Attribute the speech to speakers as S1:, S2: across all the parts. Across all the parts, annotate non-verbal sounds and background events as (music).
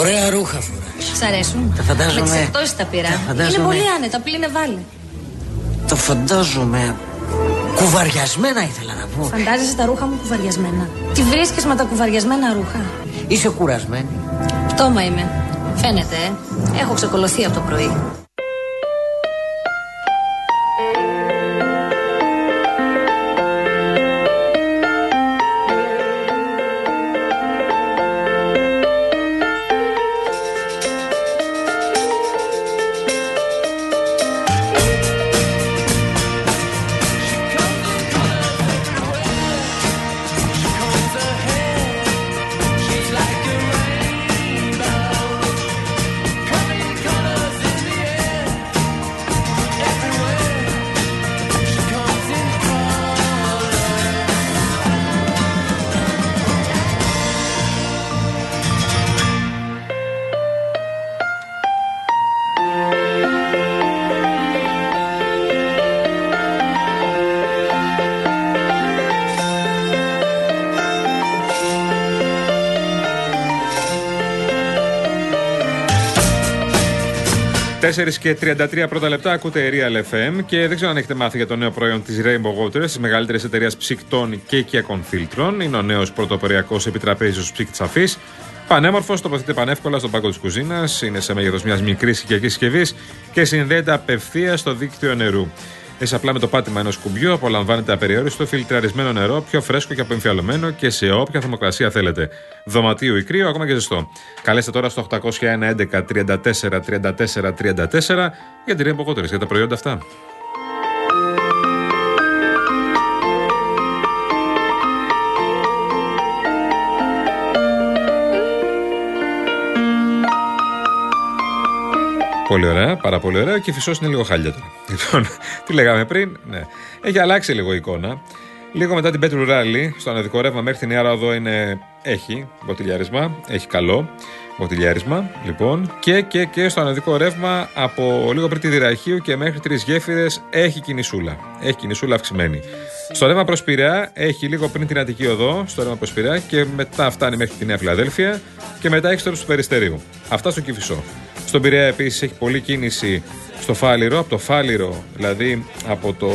S1: Ωραία ρούχα φοράς.
S2: Σ' αρέσουν;
S1: Τα φαντάζομαι.
S2: Με τις τα πήρα.
S1: Τα φαντάζομαι.
S2: Είναι πολύ άνετα, πλήνε βάλε.
S1: Το φαντάζομαι. Κουβαριασμένα ήθελα να πω.
S2: Φαντάζεσαι τα ρούχα μου κουβαριασμένα. Τι βρίσκεις με τα κουβαριασμένα ρούχα;
S1: Είσαι κουρασμένη.
S2: Πτώμα είμαι. Φαίνεται, ε. Έχω ξεκολωθεί από το πρωί.
S3: Τέσσερις και 33 πρώτα λεπτά ακούτε Real FM και δεν ξέρω αν έχετε μάθει για το νέο προϊόν της Rainbow Waters, της μεγαλύτερης εταιρείας ψυκτών και οικιακών φίλτρων. Είναι ο νέος πρωτοποριακός επιτραπέζιος ψύκτη αφής. Πανέμορφος, τοποθετείται πανεύκολα στον πάγκο της κουζίνας, είναι σε μέγεθος μιας μικρής οικιακής συσκευής και συνδέεται απευθείας στο δίκτυο νερού. Έτσι, απλά με το πάτημα ενός κουμπιού απολαμβάνετε απεριόριστο φιλτραρισμένο νερό, πιο φρέσκο και απεμφιαλωμένο και σε όποια θερμοκρασία θέλετε. Δωματίου ή κρύο, ακόμα και ζεστό. Καλέστε τώρα στο 801 11 34 34 34 για την Rainbow Waters, για τα προϊόντα αυτά. Πολύ ωραία, πάρα πολύ ωραία. Και φυσό είναι λίγο χάλια τώρα. (laughs) Λοιπόν, τι λέγαμε πριν, ναι. Έχει αλλάξει λίγο η εικόνα. Λίγο μετά την Πέτρου Ράλι, στο αναδικό ρεύμα μέχρι την Ιάρα Οδό είναι. Έχει μποτιλιάρισμα, έχει καλό μποτιλιάρισμα. Λοιπόν, και, και, και στο αναδικό ρεύμα από λίγο πριν τη Δυραχείου και μέχρι τρεις γέφυρες έχει κινησούλα. Έχει κινησούλα αυξημένη. Στο ρεύμα προς Πειραιά έχει λίγο πριν την Αττική Οδό, στο ρεύμα προς Πειραιά και μετά φτάνει μέχρι τη Νέα Φιλαδέλφια και μετά έχει στο του Περιστερίου. Αυτά στο Κυφισό. Στον Πειραιά επίσης έχει πολλή κίνηση στο Φάληρο, από το Φάληρο, δηλαδή από το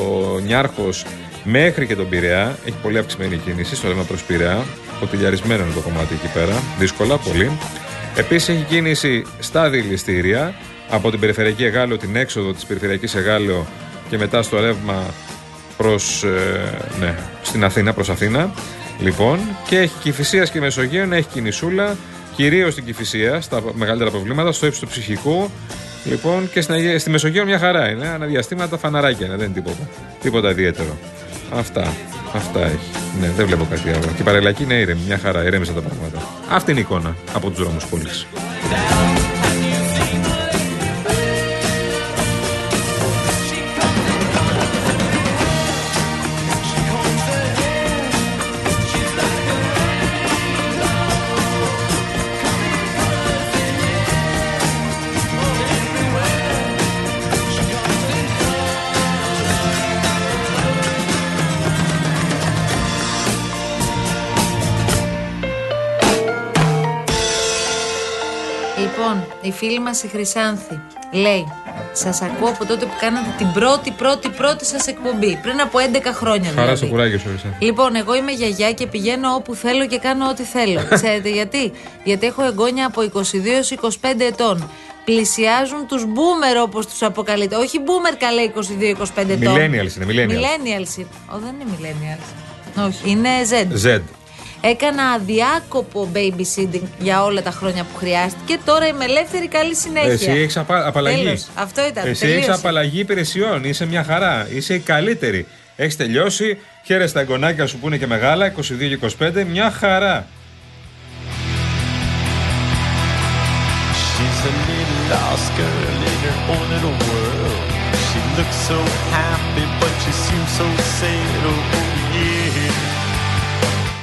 S3: Νιάρχος μέχρι και τον Πειραιά. Έχει πολύ αυξημένη κίνηση στο ρεύμα προς Πειραιά. Ποτηλιαρισμένο είναι το κομμάτι εκεί πέρα. Δύσκολα, πολύ. Επίσης έχει κίνηση στα δηληστήρια από την περιφερειακή Εγάλεο, την έξοδο της περιφερειακής Εγάλεο και μετά στο ρεύμα προς, ε, ναι, στην Αθήνα, προς Αθήνα. Λοιπόν, και έχει Κηφισίας και Μεσογείων, έχει κινησούλα, κυρίως στην Κηφισία, στα μεγαλύτερα προβλήματα, στο ύψος του ψυχικού. Λοιπόν, και στην, Αγία- στη Μεσογείο μια χαρά είναι. Αναδιαστήματα φαναράκια είναι, δεν είναι τίποτα. Τίποτα ιδιαίτερο. Αυτά. Αυτά έχει. Ναι, δεν βλέπω κάτι άλλο. Και η παρελακή είναι ήρεμη, μια χαρά, ηρέμησαν τα πράγματα. Αυτή είναι η εικόνα από τους δρόμους πόλη.
S4: Φίλη μας η Χρυσάνθη λέει: Σας ακούω από τότε που κάνατε την πρώτη, πρώτη, πρώτη σας εκπομπή. Πριν από 11 χρόνια
S3: Χαρά
S4: δηλαδή.
S3: στο κουράγιο σου, Ρισά.
S4: Λοιπόν, εγώ είμαι γιαγιά και πηγαίνω όπου θέλω και κάνω ό,τι θέλω. (laughs) Ξέρετε γιατί; Γιατί έχω εγγόνια από 22 έως 25 ετών. Πλησιάζουν τους boomer όπως τους αποκαλείται. Όχι boomer καλέ 22-25 ετών.
S3: Millennials είναι, millennials.
S4: Millennials είναι. Ω, δεν είναι millennials. Όχι, είναι Z.
S3: Z.
S4: Έκανα αδιάκοπο babysitting για όλα τα χρόνια που χρειάστηκε και τώρα είμαι ελεύθερη. Καλή συνέχεια.
S3: Εσύ έχεις απαλλαγή.
S4: Τέλος. Αυτό ήταν.
S3: Εσύ
S4: τελείωσε.
S3: έχει απαλλαγή υπηρεσιών. Είσαι μια χαρά. Είσαι η καλύτερη. Έχεις τελειώσει. Χαίρεσαι τα εγγονάκια σου που είναι και μεγάλα, 22 και 25. Μια χαρά.
S5: She's a little lost girl in her own little world. She looks so happy, but she seems so sad. Oh, yeah.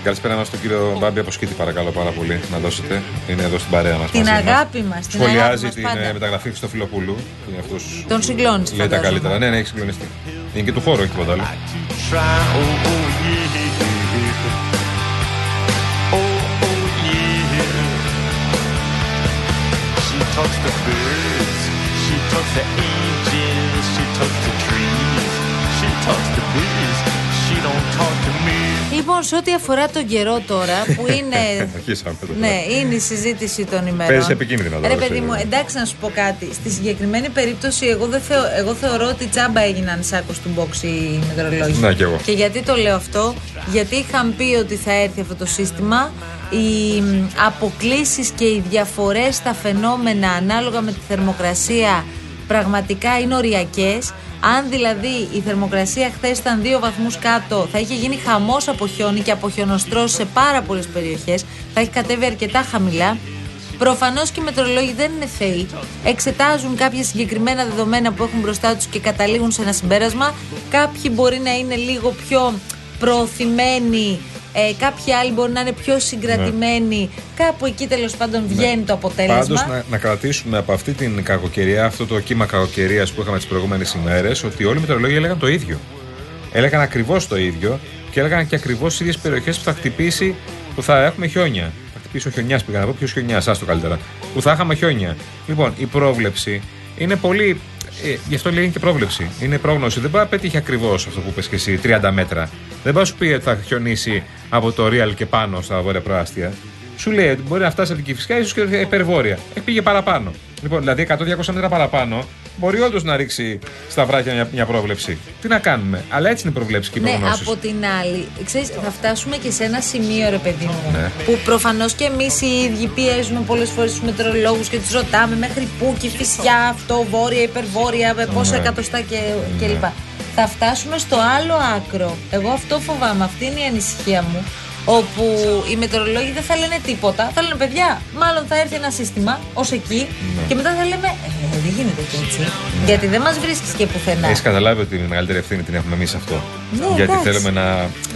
S3: Καλησπέρα μας στον κύριο Μπάμπη από Σκήτη, παρακαλώ πάρα πολύ να δώσετε. Είναι εδώ στην παρέα μας.
S4: Την αγάπη μας, την αγάπη
S3: Σχολιάζει
S4: μας
S3: την
S4: πάντα.
S3: ε, μεταγραφή Χριστοφιλοπούλου. Είναι αυτός
S4: Τον συγκλώνεις,
S3: Λέει τα
S4: φαντάζομαι.
S3: καλύτερα. Ναι, ναι, έχει συγκλονιστεί. Είναι και του χώρου, όχι τίποτα άλλο.
S5: Try, oh, oh, yeah. Oh, oh, yeah. talks to birds. She talks to angels. She talks to trees. She talks to bees. She don't talk to me.
S4: Λοιπόν, σε ό,τι αφορά τον καιρό τώρα, που (laughs) είναι.
S3: Αρχίσαμε τώρα.
S4: ναι, είναι η συζήτηση των ημερών.
S3: Παίζεις επικίνδυνα τώρα,
S4: Ρε παιδί
S3: ξέρεις.
S4: μου, εντάξει να σου πω κάτι. Στη συγκεκριμένη περίπτωση, εγώ, δεν θεω, εγώ θεωρώ ότι τσάμπα έγιναν σάκος του box οι μετεωρολόγοι.
S3: Ναι, κι εγώ.
S4: Και γιατί το λέω αυτό, γιατί είχαν πει ότι θα έρθει αυτό το σύστημα. Οι αποκλήσεις και οι διαφορές στα φαινόμενα ανάλογα με τη θερμοκρασία πραγματικά είναι οριακές. Αν δηλαδή η θερμοκρασία χθες ήταν 2 βαθμούς κάτω, θα είχε γίνει χαμός από χιόνι και από χιονοστρώσεις σε πάρα πολλές περιοχές. Θα έχει κατέβει αρκετά χαμηλά. Προφανώς και οι μετρολόγοι δεν είναι θεοί. Εξετάζουν κάποια συγκεκριμένα δεδομένα που έχουν μπροστά τους και καταλήγουν σε ένα συμπέρασμα. Κάποιοι μπορεί να είναι λίγο πιο προωθημένοι, ε, κάποιοι άλλοι μπορεί να είναι πιο συγκρατημένοι. Κάπου εκεί τέλος πάντων βγαίνει το αποτέλεσμα.
S3: Πάντως να, να κρατήσουμε από αυτή την κακοκαιρία, αυτό το κύμα κακοκαιρίας που είχαμε τις προηγούμενες ημέρες, ότι όλοι οι μετεωρολόγοι έλεγαν το ίδιο. Έλεγαν ακριβώς το ίδιο και έλεγαν και ακριβώς τις ίδιες περιοχές που θα χτυπήσει, που θα έχουμε χιόνια. Θα χτυπήσει ο χιονιάς, πήγα να πω ποιος χιονιάς, άστο καλύτερα. Που θα είχαμε χιόνια. Λοιπόν, η πρόβλεψη είναι πολύ. Ε, γι' αυτό λέει είναι και πρόβλεψη. Είναι πρόγνωση. Δεν πάει να πετύχει ακριβώς αυτό που πες και εσύ, 30 μέτρα. Δεν πάει να σου πει ότι θα χιονίσει από το Real και πάνω στα βόρεια προάστια. Σου λέει ότι μπορεί να φτάσει από την Κυφυσιά, ίσως και υπερβόρεια. Ε, πήγε παραπάνω. Λοιπόν, δηλαδή 100-200 μέτρα παραπάνω μπορεί όντως να ρίξει στα βράχια μια, μια πρόβλεψη. Τι να κάνουμε; Αλλά έτσι είναι η προβλέψη και οι
S4: Ναι,
S3: προγνώσεις.
S4: από την άλλη, ξέρεις, θα φτάσουμε και σε ένα σημείο, ρε παιδί μου,
S3: Ναι.
S4: που προφανώς και εμείς οι ίδιοι πιέζουμε πολλές φορές τους μετεωρολόγου και τους ρωτάμε μέχρι πού και φυσιά, αυτό, βόρεια, υπερβόρεια, με πόσα
S3: Ναι.
S4: εκατοστά και, κλπ. Θα φτάσουμε στο άλλο άκρο. Εγώ αυτό φοβάμαι, αυτή είναι η ανησυχία μου. Όπου οι μετεωρολόγοι δεν θα λένε τίποτα. Θα λένε παιδιά, μάλλον θα έρθει ένα σύστημα ως εκεί
S3: Ναι.
S4: και μετά θα λέμε Ε, δεν γίνεται και έτσι. Γιατί δεν μας βρίσκεις και πουθενά.
S3: Έχεις καταλάβει ότι η μεγαλύτερη ευθύνη την έχουμε εμείς αυτό;
S4: Ναι,
S3: Γιατί
S4: εντάξει.
S3: θέλουμε να,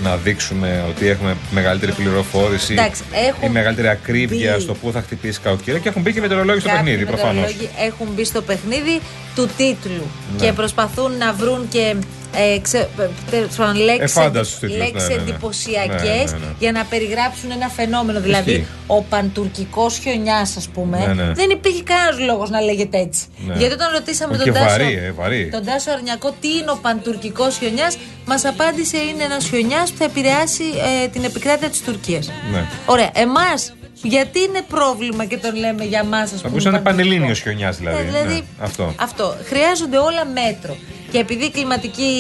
S3: να δείξουμε ότι έχουμε μεγαλύτερη πληροφόρηση
S4: Εντάξει, έχουν
S3: ή μεγαλύτερη ακρίβεια
S4: μπει.
S3: στο πού θα χτυπήσει κακοκαιρία και έχουν μπει και μετεωρολόγοι στο
S4: Κάποιοι
S3: παιχνίδι προφανώς.
S4: μετεωρολόγοι έχουν μπει στο παιχνίδι του τίτλου
S3: Ναι.
S4: και προσπαθούν να βρουν και ε, ξε, τέλος πάντων, λέξεις,
S3: Εφάνταστους τίτλους,
S4: λέξεις
S3: ναι, ναι, ναι.
S4: εντυπωσιακές
S3: Ναι, ναι, ναι.
S4: για να περιγράψουν ένα φαινόμενο. Δηλαδή,
S3: Ισχύει.
S4: ο παντουρκικός χιονιάς, ας πούμε,
S3: Ναι, ναι.
S4: δεν υπήρχε κανένας λόγος να λέγεται έτσι.
S3: Ναι.
S4: Γιατί όταν ρωτήσαμε
S3: Και
S4: τον Τάσο,
S3: βαρύ, ε, βαρύ.
S4: τον Τάσο Αρνιακό τι είναι ο παντουρκικός χιονιάς, μας απάντησε είναι ένας χιονιάς που θα επηρεάσει ε, την επικράτεια της Τουρκίας.
S3: Ναι.
S4: Ωραία. Εμάς, γιατί είναι πρόβλημα και τον λέμε για μας, ας πούμε.
S3: Θα μπορούσε να είναι
S4: παντουρκικό;
S3: πανελλήνιος χιονιάς δηλαδή.
S4: Ε, δηλαδή
S3: Ναι, αυτό.
S4: αυτό. Χρειάζονται όλα μέτρο. Και επειδή η κλιματική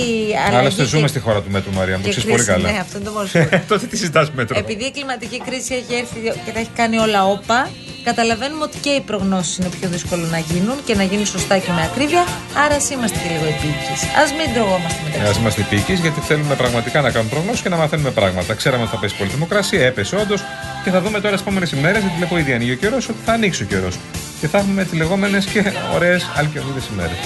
S4: αλλαγή.
S3: Άλλωστε ζούμε
S4: και-
S3: στη χώρα του μέτρου, Μαρία μου, το
S4: και
S3: ξέρεις πολύ
S4: κρίση,
S3: καλά.
S4: Ναι, αυτό είναι το μόνο σίγουρο. (laughs)
S3: Τότε τι συζητά μέτρο;
S4: Επειδή η κλιματική κρίση έχει έρθει και τα έχει κάνει όλα όπα, καταλαβαίνουμε ότι και οι προγνώσεις είναι πιο δύσκολο να γίνουν και να γίνουν σωστά και με ακρίβεια. Άρα ας είμαστε και λίγο επίκη. Α μην τρογόμαστε μεταξύ.
S3: Α είμαστε επίκη γιατί θέλουμε πραγματικά να κάνουμε προγνώσεις και να μαθαίνουμε πράγματα. Ξέραμε ότι θα πέσει πολύ θερμοκρασία, έπεσε όντως και θα δούμε τώρα τι επόμενες ημέρες, γιατί βλέπω ήδη ανοίγει ο καιρός, ότι θα ανοίξει ο καιρός. Και θα έχουμε τι λεγόμενες και ωραίες αλκιονίδες ημέρες.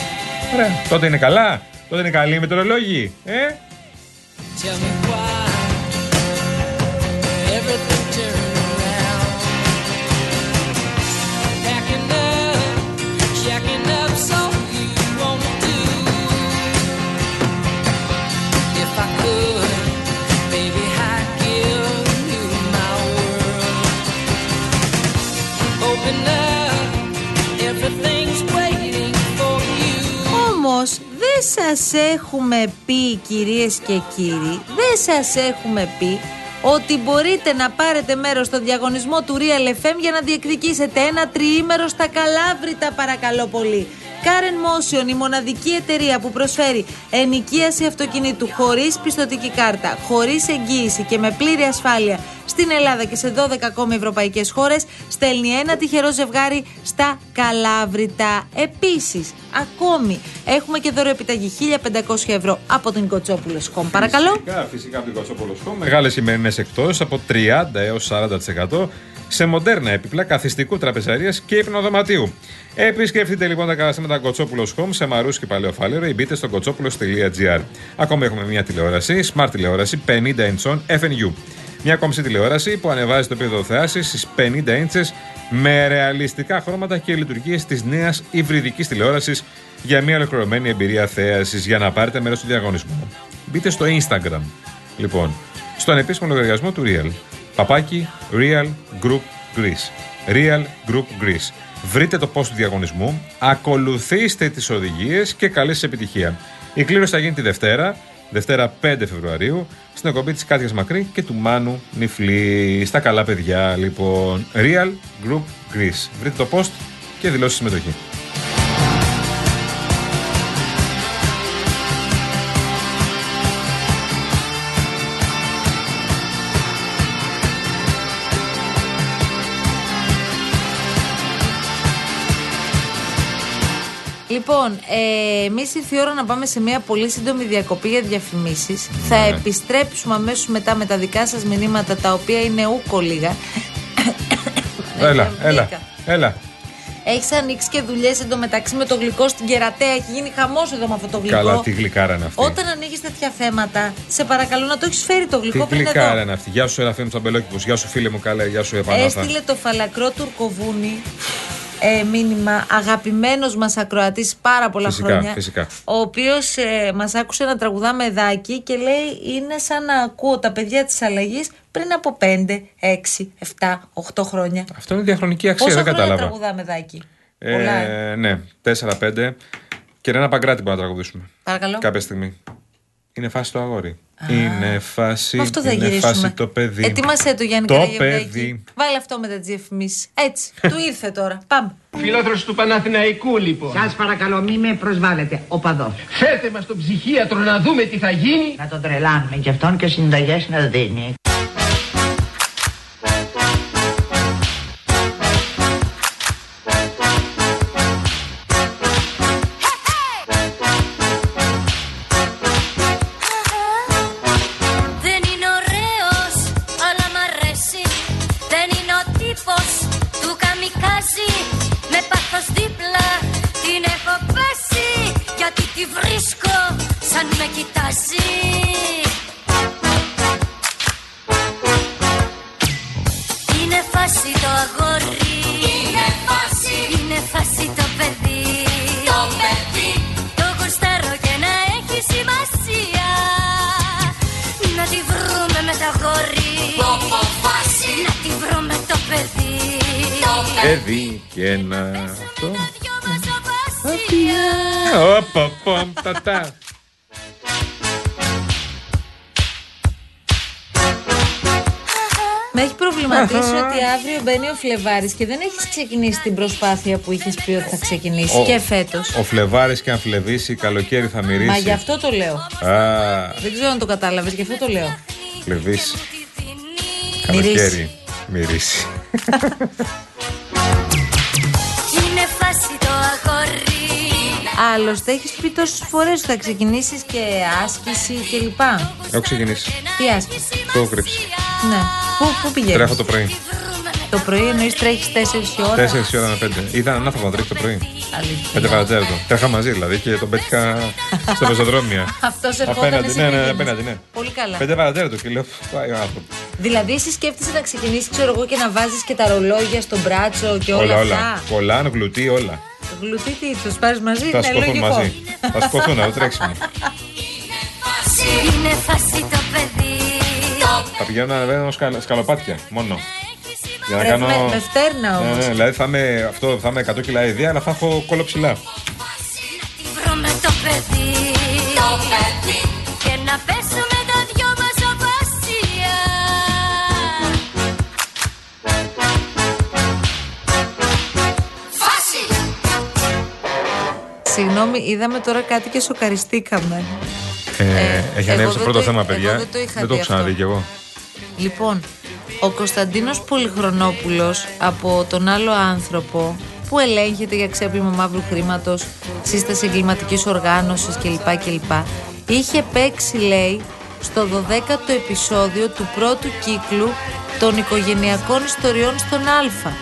S3: Ωραία. Τότε είναι καλά. Τότε είναι καλή η μετεωρολόγοι. Ε;
S4: Δεν σας έχουμε πει, κυρίες και κύριοι, δεν σας έχουμε πει ότι μπορείτε να πάρετε μέρος στο διαγωνισμό του Real FM για να διεκδικήσετε ένα τριήμερο στα Καλάβρητα, παρακαλώ πολύ. Karen Motion, η μοναδική εταιρεία που προσφέρει ενοικίαση αυτοκινήτου χωρίς πιστοτική κάρτα, χωρίς εγγύηση και με πλήρη ασφάλεια στην Ελλάδα και σε 12 ακόμη ευρωπαϊκές χώρες, στέλνει ένα τυχερό ζευγάρι στα Καλάβρητα. Επίσης, ακόμη έχουμε και δώρο επιταγή 1500 ευρώ από την Κοτσόπουλο Home. Παρακαλώ.
S3: Φυσικά, φυσικά από την Κοτσόπολο Home. Μεγάλες σημερινέ εκτόσει από 30 έως 40% σε μοντέρνα έπιπλα καθιστικού τραπεζαρίας και υπνοδωματίου. Επισκεφτείτε λοιπόν τα καταστήματα Κοτσόπουλος Home σε Μαρούσι και Παλαιοφάλαιρο ή μπείτε στο κοτσόπουλο.gr. Ακόμη έχουμε μια τηλεόραση, smart τηλεόραση 50 inch FNU. Μια κομψή τηλεόραση που ανεβάζει το επίπεδο θεάσης στις 50 inches με ρεαλιστικά χρώματα και λειτουργίες της νέας υβριδικής τηλεόρασης για μια ολοκληρωμένη εμπειρία θέασης για να πάρετε μέρος στο διαγωνισμό. Μπείτε στο Instagram. Λοιπόν, στον επίσημο λογαριασμό του Real. Παπάκι Real Group Greece. Real Group Greece. Βρείτε το post του διαγωνισμού, ακολουθήστε τις οδηγίες και καλή σας επιτυχία. Η κλήρωση θα γίνει τη Δευτέρα, Δευτέρα 5 Φεβρουαρίου, στην εκπομπή της Κάτιας Μακρύ και του Μάνου Νιφλή. Στα καλά παιδιά, λοιπόν. Real Group Greece. Βρείτε το post και δηλώσεις συμμετοχή.
S4: Λοιπόν, ε, εμείς ήρθε η ώρα να πάμε σε μια πολύ σύντομη διακοπή για διαφημίσεις. Θα
S3: Ναι.
S4: επιστρέψουμε αμέσως μετά με τα δικά σας μηνύματα, τα οποία είναι ούκο λίγα.
S3: Έλα,
S4: Ε,
S3: έλα,
S4: βρήκα.
S3: έλα.
S4: Έχεις ανοίξει και δουλειές εντωμεταξύ με το γλυκό στην κερατέα. Έχει γίνει χαμός εδώ με αυτό το γλυκό.
S3: Καλά, τι γλυκάρα είναι αυτή.
S4: Όταν ανοίγεις τέτοια θέματα, σε παρακαλώ να το έχεις φέρει το
S3: Τι
S4: γλυκό πριν
S3: γλυκάρα
S4: εδώ.
S3: είναι αυτή. Γεια σου, Εραφή μου Τσαμπελόκηπος. Γεια σου, φίλε μου, καλέ. Γεια σου, Επανάστα.
S4: Έστειλε το φαλακρό τουρκοβούνι ε, μήνυμα αγαπημένος μας ακροατής πάρα πολλά
S3: Φυσικά,
S4: χρόνια
S3: φυσικά.
S4: ο οποίος ε, μας άκουσε να τραγουδάμε εδάκι και λέει είναι σαν να ακούω τα παιδιά της αλλαγής πριν από 5, 6, 7, 8 χρόνια
S3: Αυτό είναι διαχρονική αξία,
S4: Πόσα
S3: δεν
S4: χρόνια
S3: κατάλαβα.
S4: τραγουδάμε εδάκι Πολλά ε.
S3: Ε, ναι, 4-5. Και ένα παγκράτη μπορούμε να τραγουδήσουμε.
S4: Παρακαλώ
S3: Κάποια στιγμή. Είναι φάση το αγόρι. Είναι φάση.
S4: Με αυτό θα
S3: είναι
S4: γυρίσουμε.
S3: φάση το παιδί.
S4: Ετοίμασέ το Γιάννη
S3: Το
S4: Καραγευρέκη.
S3: παιδί.
S4: Βάλε αυτό μετά τις διαφημίσεις Έτσι, (laughs) του ήρθε τώρα Πάμε
S6: Φιλόθρος του Παναθηναϊκού λοιπόν.
S7: Σας παρακαλώ μη με προσβάλλετε, οπαδός.
S6: Φέρτε μας τον ψυχίατρο να δούμε τι θα γίνει.
S7: Να τον τρελάνουμε και αυτόν και συνταγές να δίνει.
S8: Παιδί και
S3: ένα. Αυτό.
S8: Τα δυο μας οπασία
S3: Όπα, πομ, τα, τα.
S4: Με έχει προβληματίσει ότι αύριο μπαίνει ο Φλεβάρης και δεν έχεις ξεκινήσει την προσπάθεια που είχες πει ότι θα ξεκινήσει
S3: Ο-
S4: και φέτος.
S3: Ο Φλεβάρης και αν φλεβήσει, καλοκαίρι θα μυρίσει.
S4: Μα γι' αυτό το λέω.
S3: Α,
S4: Δεν ξέρω αν το κατάλαβες, γι' αυτό το λέω.
S3: φλεβήσει.
S4: Μυρίσει.
S3: Καλοκαίρι. Μυρίσει.
S8: Είναι φάση το αγόρι
S4: Άλλωστε, έχεις πει τόσες φορές ότι θα ξεκινήσεις και άσκηση κλπ.
S3: Έχω ξεκινήσει.
S4: Τι άσκηση;
S3: Το έχω κρύψει.
S4: Ναι. Πού, πού πηγαίνεις;
S3: Τρέχω το πρωί.
S4: Το πρωί εννοείς τρέχεις 4 η ώρα;
S3: 4 η ώρα με 5. Ήταν ανάθαμα να τρέχει το πρωί.
S4: Αλήθεια.
S3: 5 παρατέταρτο. Τρέχα μαζί δηλαδή και τον πέτυχα (laughs) στο πεζοδρόμια.
S4: Αυτός ερχόταν
S3: Απέναντι,
S4: εσύ
S3: ναι, ναι,
S4: πήγαινες.
S3: απέναντι, ναι.
S4: Πολύ καλά.
S3: 5 παρατέταρτο και λέω. Πάει ο άνθρωπος.
S4: Δηλαδή, εσύ σκέφτεσαι να ξεκινήσεις, ξέρω εγώ, και να βάζεις και τα ρολόγια στο μπράτσο και όλα,
S3: Όλα,
S4: αυτά;
S3: όλα. Κολάν, γλουτί, όλα.
S4: Γλουτί τι, τους πάρεις μαζί,
S3: Θα
S4: είναι
S3: σκοθούν
S4: λογικό.
S3: μαζί. Θα σκοθούν, θα τρέξουμε.
S8: Είναι φάση το παιδί
S3: Θα πηγαίνω να ανεβαίνω σκαλ- σκαλοπάτια μόνο. Για να
S4: Ρε,
S3: κάνω.
S4: με- με φτέρνα
S3: Ναι,
S4: όμως.
S3: ναι, δηλαδή θα είμαι, αυτό, θα είμαι 100 κιλά ιδέα, αλλά θα έχω κόλλο ψηλά.
S8: Τη βρούμε το παιδί Το παιδί Και να πέσουμε τα δυο μας οπασία Φάση
S4: Συγγνώμη, είδαμε τώρα κάτι και σοκαριστήκαμε.
S3: Ε, έχει
S4: εγώ
S3: ανέβει στο
S4: δεν
S3: πρώτο
S4: το-
S3: θέμα,
S4: εγώ
S3: παιδιά.
S4: δεν το είχα
S3: δεν το
S4: δει
S3: έχω ξαναδεί
S4: αυτό.
S3: κι εγώ.
S4: Λοιπόν, ο Κωνσταντίνος Πολυχρονόπουλος από τον άλλο άνθρωπο που ελέγχεται για ξέπλυμα μαύρου χρήματος, σύσταση εγκληματικής οργάνωσης κλπ. κλπ. Είχε παίξει, λέει, στο 12ο επεισόδιο του πρώτου κύκλου των οικογενειακών ιστοριών στον Α.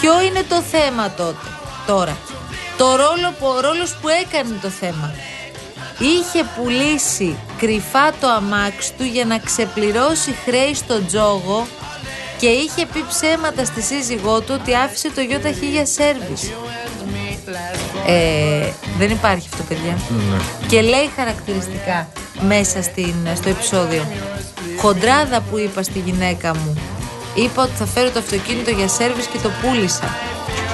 S4: Ποιο είναι το θέμα τότε, τώρα; Το ρόλο που, ο ρόλος που έκανε το θέμα. Είχε πουλήσει κρυφά το αμάξι του για να ξεπληρώσει χρέη στον τζόγο και είχε πει ψέματα στη σύζυγό του ότι άφησε το ΙΧ για σέρβις. Ε, δεν υπάρχει αυτό, παιδιά. Και λέει χαρακτηριστικά μέσα στην, στο επεισόδιο. Χοντράδα που είπα στη γυναίκα μου Είπα ότι θα φέρω το αυτοκίνητο για σέρβις και το πούλησα.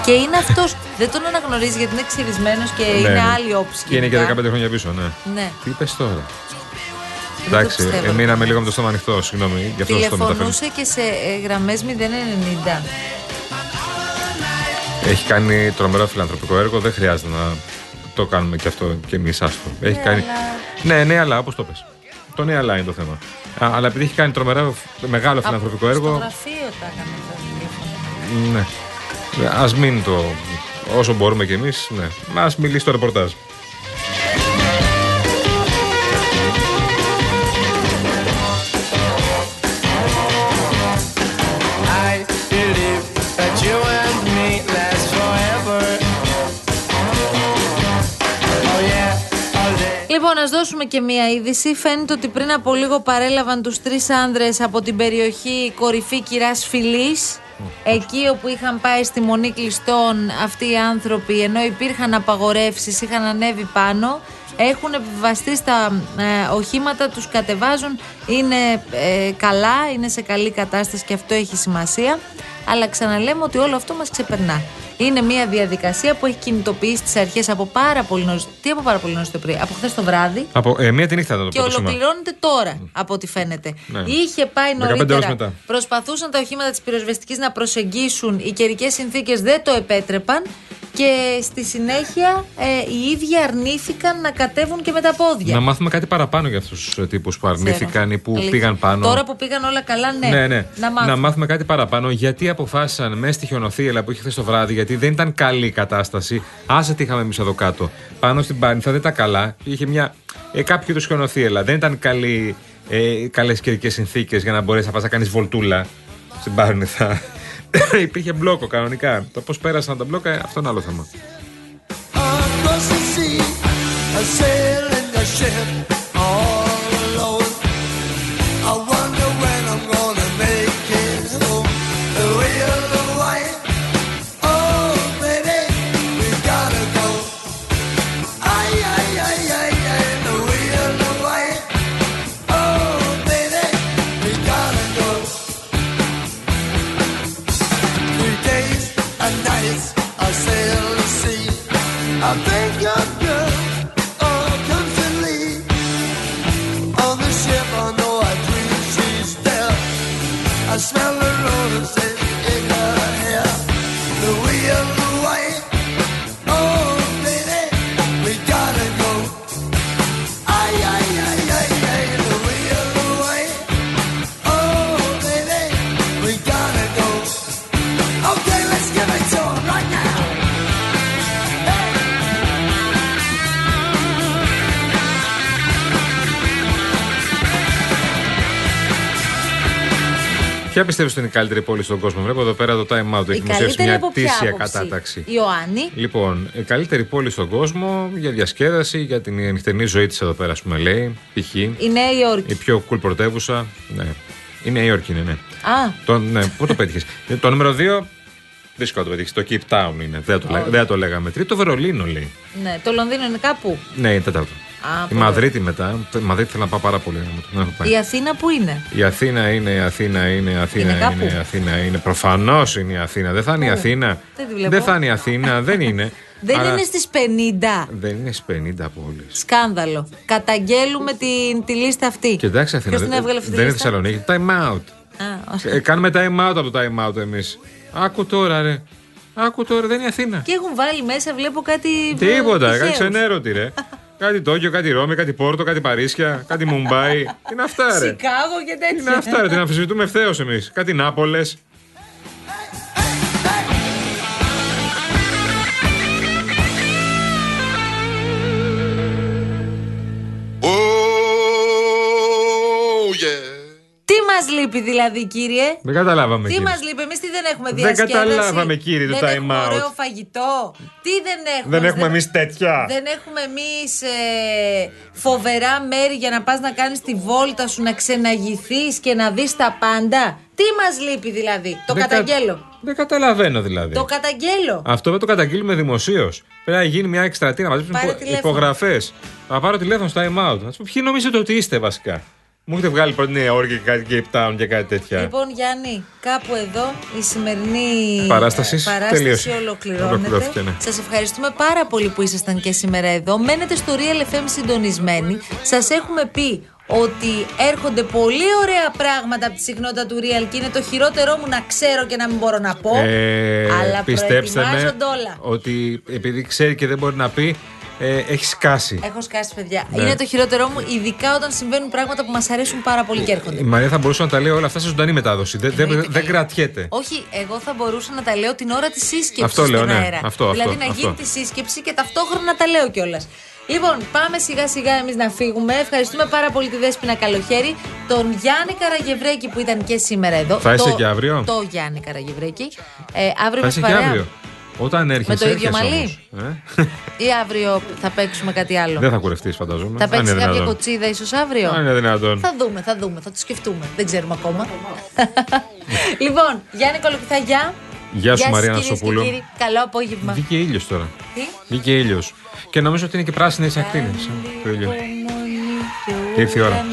S4: Και είναι αυτός. Δεν τον αναγνωρίζει γιατί είναι ξυρισμένος και
S3: Ναι,
S4: είναι
S3: ναι.
S4: άλλη όψη.
S3: Και είναι και
S4: γενικά.
S3: 15 χρόνια πίσω, ναι.
S4: Ναι.
S3: Τι είπες τώρα;
S4: το
S3: Εντάξει,
S4: πιστεύω.
S3: ε, μείναμε λίγο με το στόμα ανοιχτό, συγγνώμη. Γι' αυτό το μεταφέρω.
S4: Τηλεφωνούσε και σε ε, γραμμές 090.
S3: Έχει κάνει τρομερό φιλανθρωπικό έργο, δεν χρειάζεται να το κάνουμε και αυτό και εμείς άστο. Έχει κάνει. Ναι, ναι, αλλά όπως το πες. Το ναι, αλλά είναι το θέμα. Α, αλλά επειδή έχει κάνει τρομερό μεγάλο φιλανθρωπικό
S4: Στο
S3: έργο.
S4: γραφείο τα έκαμε τα τηλέφωνα.
S3: Ναι. Α μην το. Όσο μπορούμε κι εμείς, ναι. Α μιλήσει το ρεπορτάζ.
S5: I believe that you and me last forever. Oh yeah, all day.
S4: Λοιπόν, ας δώσουμε και μία είδηση. Φαίνεται ότι πριν από λίγο παρέλαβαν τους τρεις άνδρες από την περιοχή κορυφή κυράς Φιλής. Εκεί όπου είχαν πάει στη μονή κλειστών αυτοί οι άνθρωποι, ενώ υπήρχαν απαγορεύσεις, είχαν ανέβει πάνω. Έχουν επιβαστεί στα ε, οχήματα, τους κατεβάζουν, είναι ε, καλά, είναι σε καλή κατάσταση και αυτό έχει σημασία. Αλλά ξαναλέμε ότι όλο αυτό μας ξεπερνά. Είναι μια διαδικασία που έχει κινητοποιήσει τις αρχές από πάρα πολύ νωρίς. Τι από πάρα πολύ νωρίς το πρωί, από χθες το βράδυ.
S3: Από ε, μία τη νύχτα θα το
S4: Και
S3: πω το σήμα.
S4: ολοκληρώνεται τώρα, από ό,τι φαίνεται.
S3: Ναι.
S4: Είχε πάει
S3: 15 ώρες
S4: νωρίτερα.
S3: μετά.
S4: Προσπαθούσαν τα οχήματα της πυροσβεστικής να προσεγγίσουν. Οι καιρικές συνθήκες δεν το επέτρεπαν. Και στη συνέχεια ε, οι ίδιοι αρνήθηκαν να κατέβουν και με τα πόδια.
S3: Να μάθουμε κάτι παραπάνω για αυτούς του τύπους που αρνήθηκαν ή που
S4: Αλήθεια.
S3: πήγαν πάνω.
S4: Τώρα που πήγαν όλα καλά, ναι.
S3: Ναι, ναι.
S4: Να μάθουμε.
S3: κάτι παραπάνω. Γιατί αποφάσισαν μέσα στη χιονοθύελα που είχε χθες το βράδυ, γιατί δεν ήταν καλή η κατάσταση. Άσε τι είχαμε εμείς εδώ κάτω. Πάνω στην Πάρνηθα δεν ήταν καλά. Είχε μια. Ε, κάποιο είδους χιονοθύελα. Δεν ήταν καλή, ε, καλές καιρικές συνθήκες για να μπορέσει να πας να κάνεις βολτούλα στην Πάρνηθα. (laughs) Υπήρχε μπλόκο κανονικά. Το πώς πέρασαν τα μπλόκα, αυτό είναι άλλο θέμα.
S5: Across the sea, a sailing a ship all
S3: πιστεύεις ότι είναι η καλύτερη πόλη στον κόσμο; Βλέπω εδώ πέρα το Time Out.
S4: Η
S3: Έχει δημοσιεύσει
S4: καλύτερη
S3: μια
S4: από ποια
S3: τήσια
S4: άποψη.
S3: κατάταξη.
S4: Ιωάννη;
S3: Λοιπόν, η καλύτερη πόλη στον κόσμο για διασκέδαση, για την νυχτερινή ζωή της εδώ πέρα, ας πούμε, λέει. Π.χ.
S4: Η Νέα Υόρκη.
S3: Η πιο cool πρωτεύουσα. Ναι. Η Νέα Υόρκη είναι, ναι.
S4: Α,
S3: Το, ναι, πού το πέτυχες; (laughs) το νούμερο 2. Δύσκολο να το πετύχει. Το Cape Town είναι. Δεν το, λέ- δεν το λέγαμε. Τρίτο Βερολίνο λέει.
S4: ναι. Το Λονδίνο είναι κάπου.
S3: Ναι, η τέταρτο.
S4: Α,
S3: η
S4: πολύ
S3: Μαδρίτη μετά. Η Μαδρίτη θέλω να πάω πάρα πολύ. να μου το- να έχω πάει.
S4: Η Αθήνα που είναι;
S3: Η Αθήνα είναι, η Αθήνα είναι, η Αθήνα
S4: Είναι κάπου;
S3: είναι, η Αθήνα είναι. Προφανώς είναι η Αθήνα. Δεν θα είναι η
S4: Πού;
S3: Αθήνα.
S4: Δεν τη βλέπω.
S3: Δεν θα είναι η Αθήνα. δεν είναι. (laughs)
S4: Δεν
S3: Αλλά
S4: είναι στις 50.
S3: Δεν είναι στις 50 πόλεις.
S4: Σκάνδαλο. Καταγγέλουμε την, τη λίστα αυτή.
S3: Και εντάξει, Αθήνα.
S4: Ποιος την
S3: δεν-
S4: έβγαλε αυτή τη
S3: δεν είναι
S4: λίστα;
S3: Θεσσαλονίκη. Time out.
S4: Α, όχι.
S3: Ε, κάνουμε time out από το time out εμείς. Άκου τώρα, ρε. Άκου τώρα, δεν είναι η Αθήνα.
S4: Και έχουν βάλει μέσα, βλέπω κάτι.
S3: Τίποτα,
S4: τυχαίους.
S3: κάτι ξενέρωτη, ρε. (laughs) κάτι Τόκιο, κάτι Ρώμη, κάτι Πόρτο, κάτι Παρίσια, κάτι Μουμπάι. Τι (laughs) είναι αυτά, ρε.
S4: Σικάγο και
S3: Τι
S4: τέτοια.
S3: είναι αυτά, ρε. Την αμφισβητούμε ευθέως εμείς. Κάτι
S4: Νάπολες. Μας λείπει δηλαδή, κύριε;
S3: Δεν καταλάβαμε.
S4: Τι
S3: κύριε.
S4: μας λείπει, εμείς τι δεν έχουμε
S3: Δεν
S4: διασκέδαση;
S3: καταλάβαμε, κύριε, το
S4: δεν
S3: time
S4: έχουμε
S3: out.
S4: ωραίο φαγητό. Τι δεν έχουμε;
S3: Δεν έχουμε εμείς τέτοια.
S4: Δεν έχουμε εμείς ε, φοβερά μέρη για να πας να κάνεις τη βόλτα σου, να ξεναγηθείς και να δεις τα πάντα; Τι μας λείπει δηλαδή; Το
S3: Δεν κα-
S4: καταγγέλω.
S3: Δεν καταλαβαίνω δηλαδή.
S4: Το καταγγέλω.
S3: Αυτό δεν το καταγγείλουμε δημοσίως. Πρέπει να γίνει μια εκστρατεία να μαζέψουν
S4: Πάρε
S3: υπο...
S4: τηλέφωνο.
S3: υπογραφές. Να πάρω τηλέφωνο στο time out. Να σου πω, ποιοι νομίζετε ότι είστε βασικά; Μου έχετε βγάλει πρώτη Νέα Υόρκη και κάτι Cape Town και κάτι τέτοια.
S4: Λοιπόν, Γιάννη, κάπου εδώ η σημερινή
S3: Παράστασης
S4: παράσταση
S3: τελείωσε.
S4: ολοκληρώνεται.
S3: Ολοκληρώθηκε, ναι.
S4: Σας ευχαριστούμε πάρα πολύ που ήσασταν και σήμερα εδώ. Μένετε στο Real FM συντονισμένοι. Σας έχουμε πει ότι έρχονται πολύ ωραία πράγματα από τη συχνότητα του Real και είναι το χειρότερό μου να ξέρω και να μην μπορώ να πω.
S3: Ε,
S4: αλλά
S3: πιστέψτε με
S4: προετοιμάζονται όλα.
S3: ότι επειδή ξέρει και δεν μπορεί να πει, ε, έχει σκάσει.
S4: Έχω σκάσει, παιδιά.
S3: Ναι.
S4: Είναι το χειρότερό μου, ειδικά όταν συμβαίνουν πράγματα που μας αρέσουν πάρα πολύ και έρχονται.
S3: Η Μαρία θα μπορούσε να τα λέει όλα αυτά σε ζωντανή μετάδοση. Δεν, δεν,
S4: Εννοείται,
S3: δεν
S4: καλή.
S3: κρατιέται.
S4: Όχι, εγώ θα μπορούσα να τα λέω την ώρα της σύσκεψης
S3: Αυτό
S4: στον
S3: λέω, ναι.
S4: αέρα.
S3: Αυτό,
S4: δηλαδή
S3: αυτό,
S4: να γίνει
S3: αυτό.
S4: τη σύσκεψη και ταυτόχρονα να τα λέω κιόλας. Λοιπόν, πάμε σιγά σιγά εμείς να φύγουμε. Ευχαριστούμε πάρα πολύ τη Δέσποινα Καλοχέρη, τον Γιάννη Καραγευρέκη που ήταν και σήμερα εδώ.
S3: Θα είσαι
S4: το,
S3: και αύριο;
S4: Το Γιάννη Καραγευρέκη. Ε, αύριο
S3: Θα
S4: με
S3: είσαι και
S4: παρέα.
S3: αύριο; Όταν έρχεσαι.
S4: Με το ίδιο
S3: έρχεσαι
S4: μαλλί;
S3: όμως. Ε;
S4: Ή αύριο θα παίξουμε κάτι άλλο;
S3: δεν θα κουρευτείς, φανταζόμαι.
S4: θα
S3: Αν
S4: παίξεις
S3: είναι
S4: κάποια
S3: δυνατόν.
S4: κοτσίδα ίσως αύριο;
S3: Αν είναι δυνατόν.
S4: Θα δούμε, θα δούμε, θα το σκεφτούμε. Δεν ξέρουμε ακόμα. (laughs) λοιπόν, Γιάννη Κολοκυθαγιά.
S3: Γεια σου,
S4: σας,
S3: Μαρία
S4: κυρίες
S3: Νασοπούλου.
S4: και κύριοι. Καλό απόγευμα.
S3: Βγήκε ήλιος τώρα.
S4: Τι;
S3: Βγήκε ήλιος. Και νομίζω ότι είναι και πράσινε οι ακτίνε. Το ήλιο. Ήρθε η ώρα.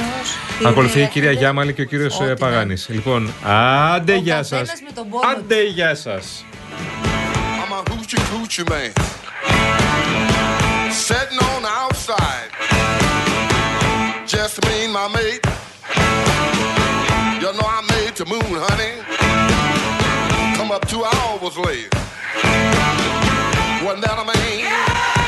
S3: Ακολουθεί η κυρία Γιάμαλη και ο κύριος
S4: Ό,τι να
S3: Παγάνης. Λοιπόν, άντε
S4: Ο
S3: γεια σας.
S4: καθένας με τον πόνο του.
S3: Άντε γεια σας.
S9: I'm hoochie coochie man. Sitting on the outside. Just me and my mate. You know I made the moon, honey. Come up two hours late. Wasn't that a man? I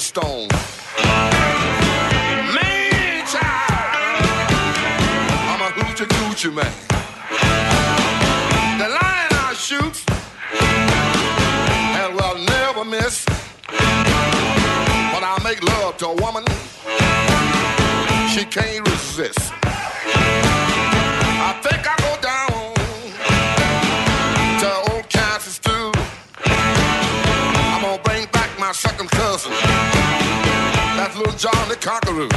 S9: rolling stone. Man, child. I'm a hoochie coochie man. The line I shoot and will never miss. When I make love to a woman, she can't resist. John the Conqueror.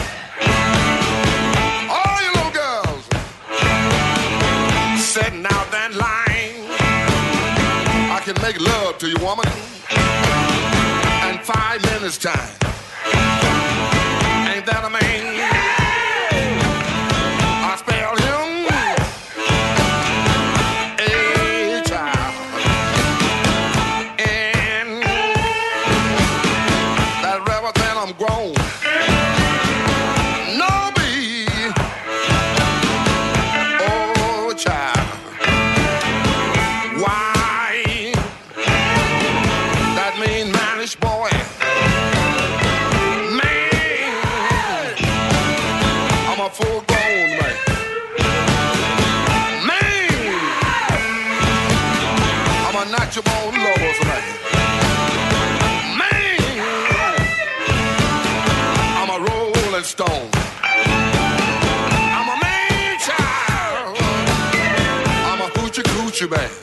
S9: All you little girls sitting out that line. I can make love to you, woman, in five minutes time. Ain't that a man? Rolling stone. I'm a man child. I'm a hoochie coochie man.